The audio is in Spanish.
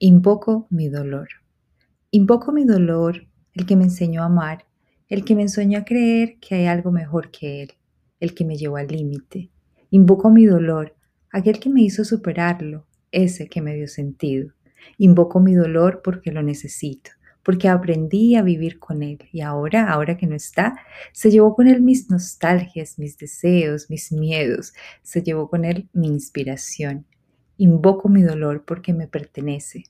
Invoco mi dolor. Invoco mi dolor, el que me enseñó a amar, el que me enseñó a creer que hay algo mejor que él, el que me llevó al límite. Invoco mi dolor, aquel que me hizo superarlo, ese que me dio sentido. Invoco mi dolor porque lo necesito, porque aprendí a vivir con él y ahora, ahora que no está, se llevó con él mis nostalgias, mis deseos, mis miedos, se llevó con él mi inspiración. Invoco mi dolor porque me pertenece,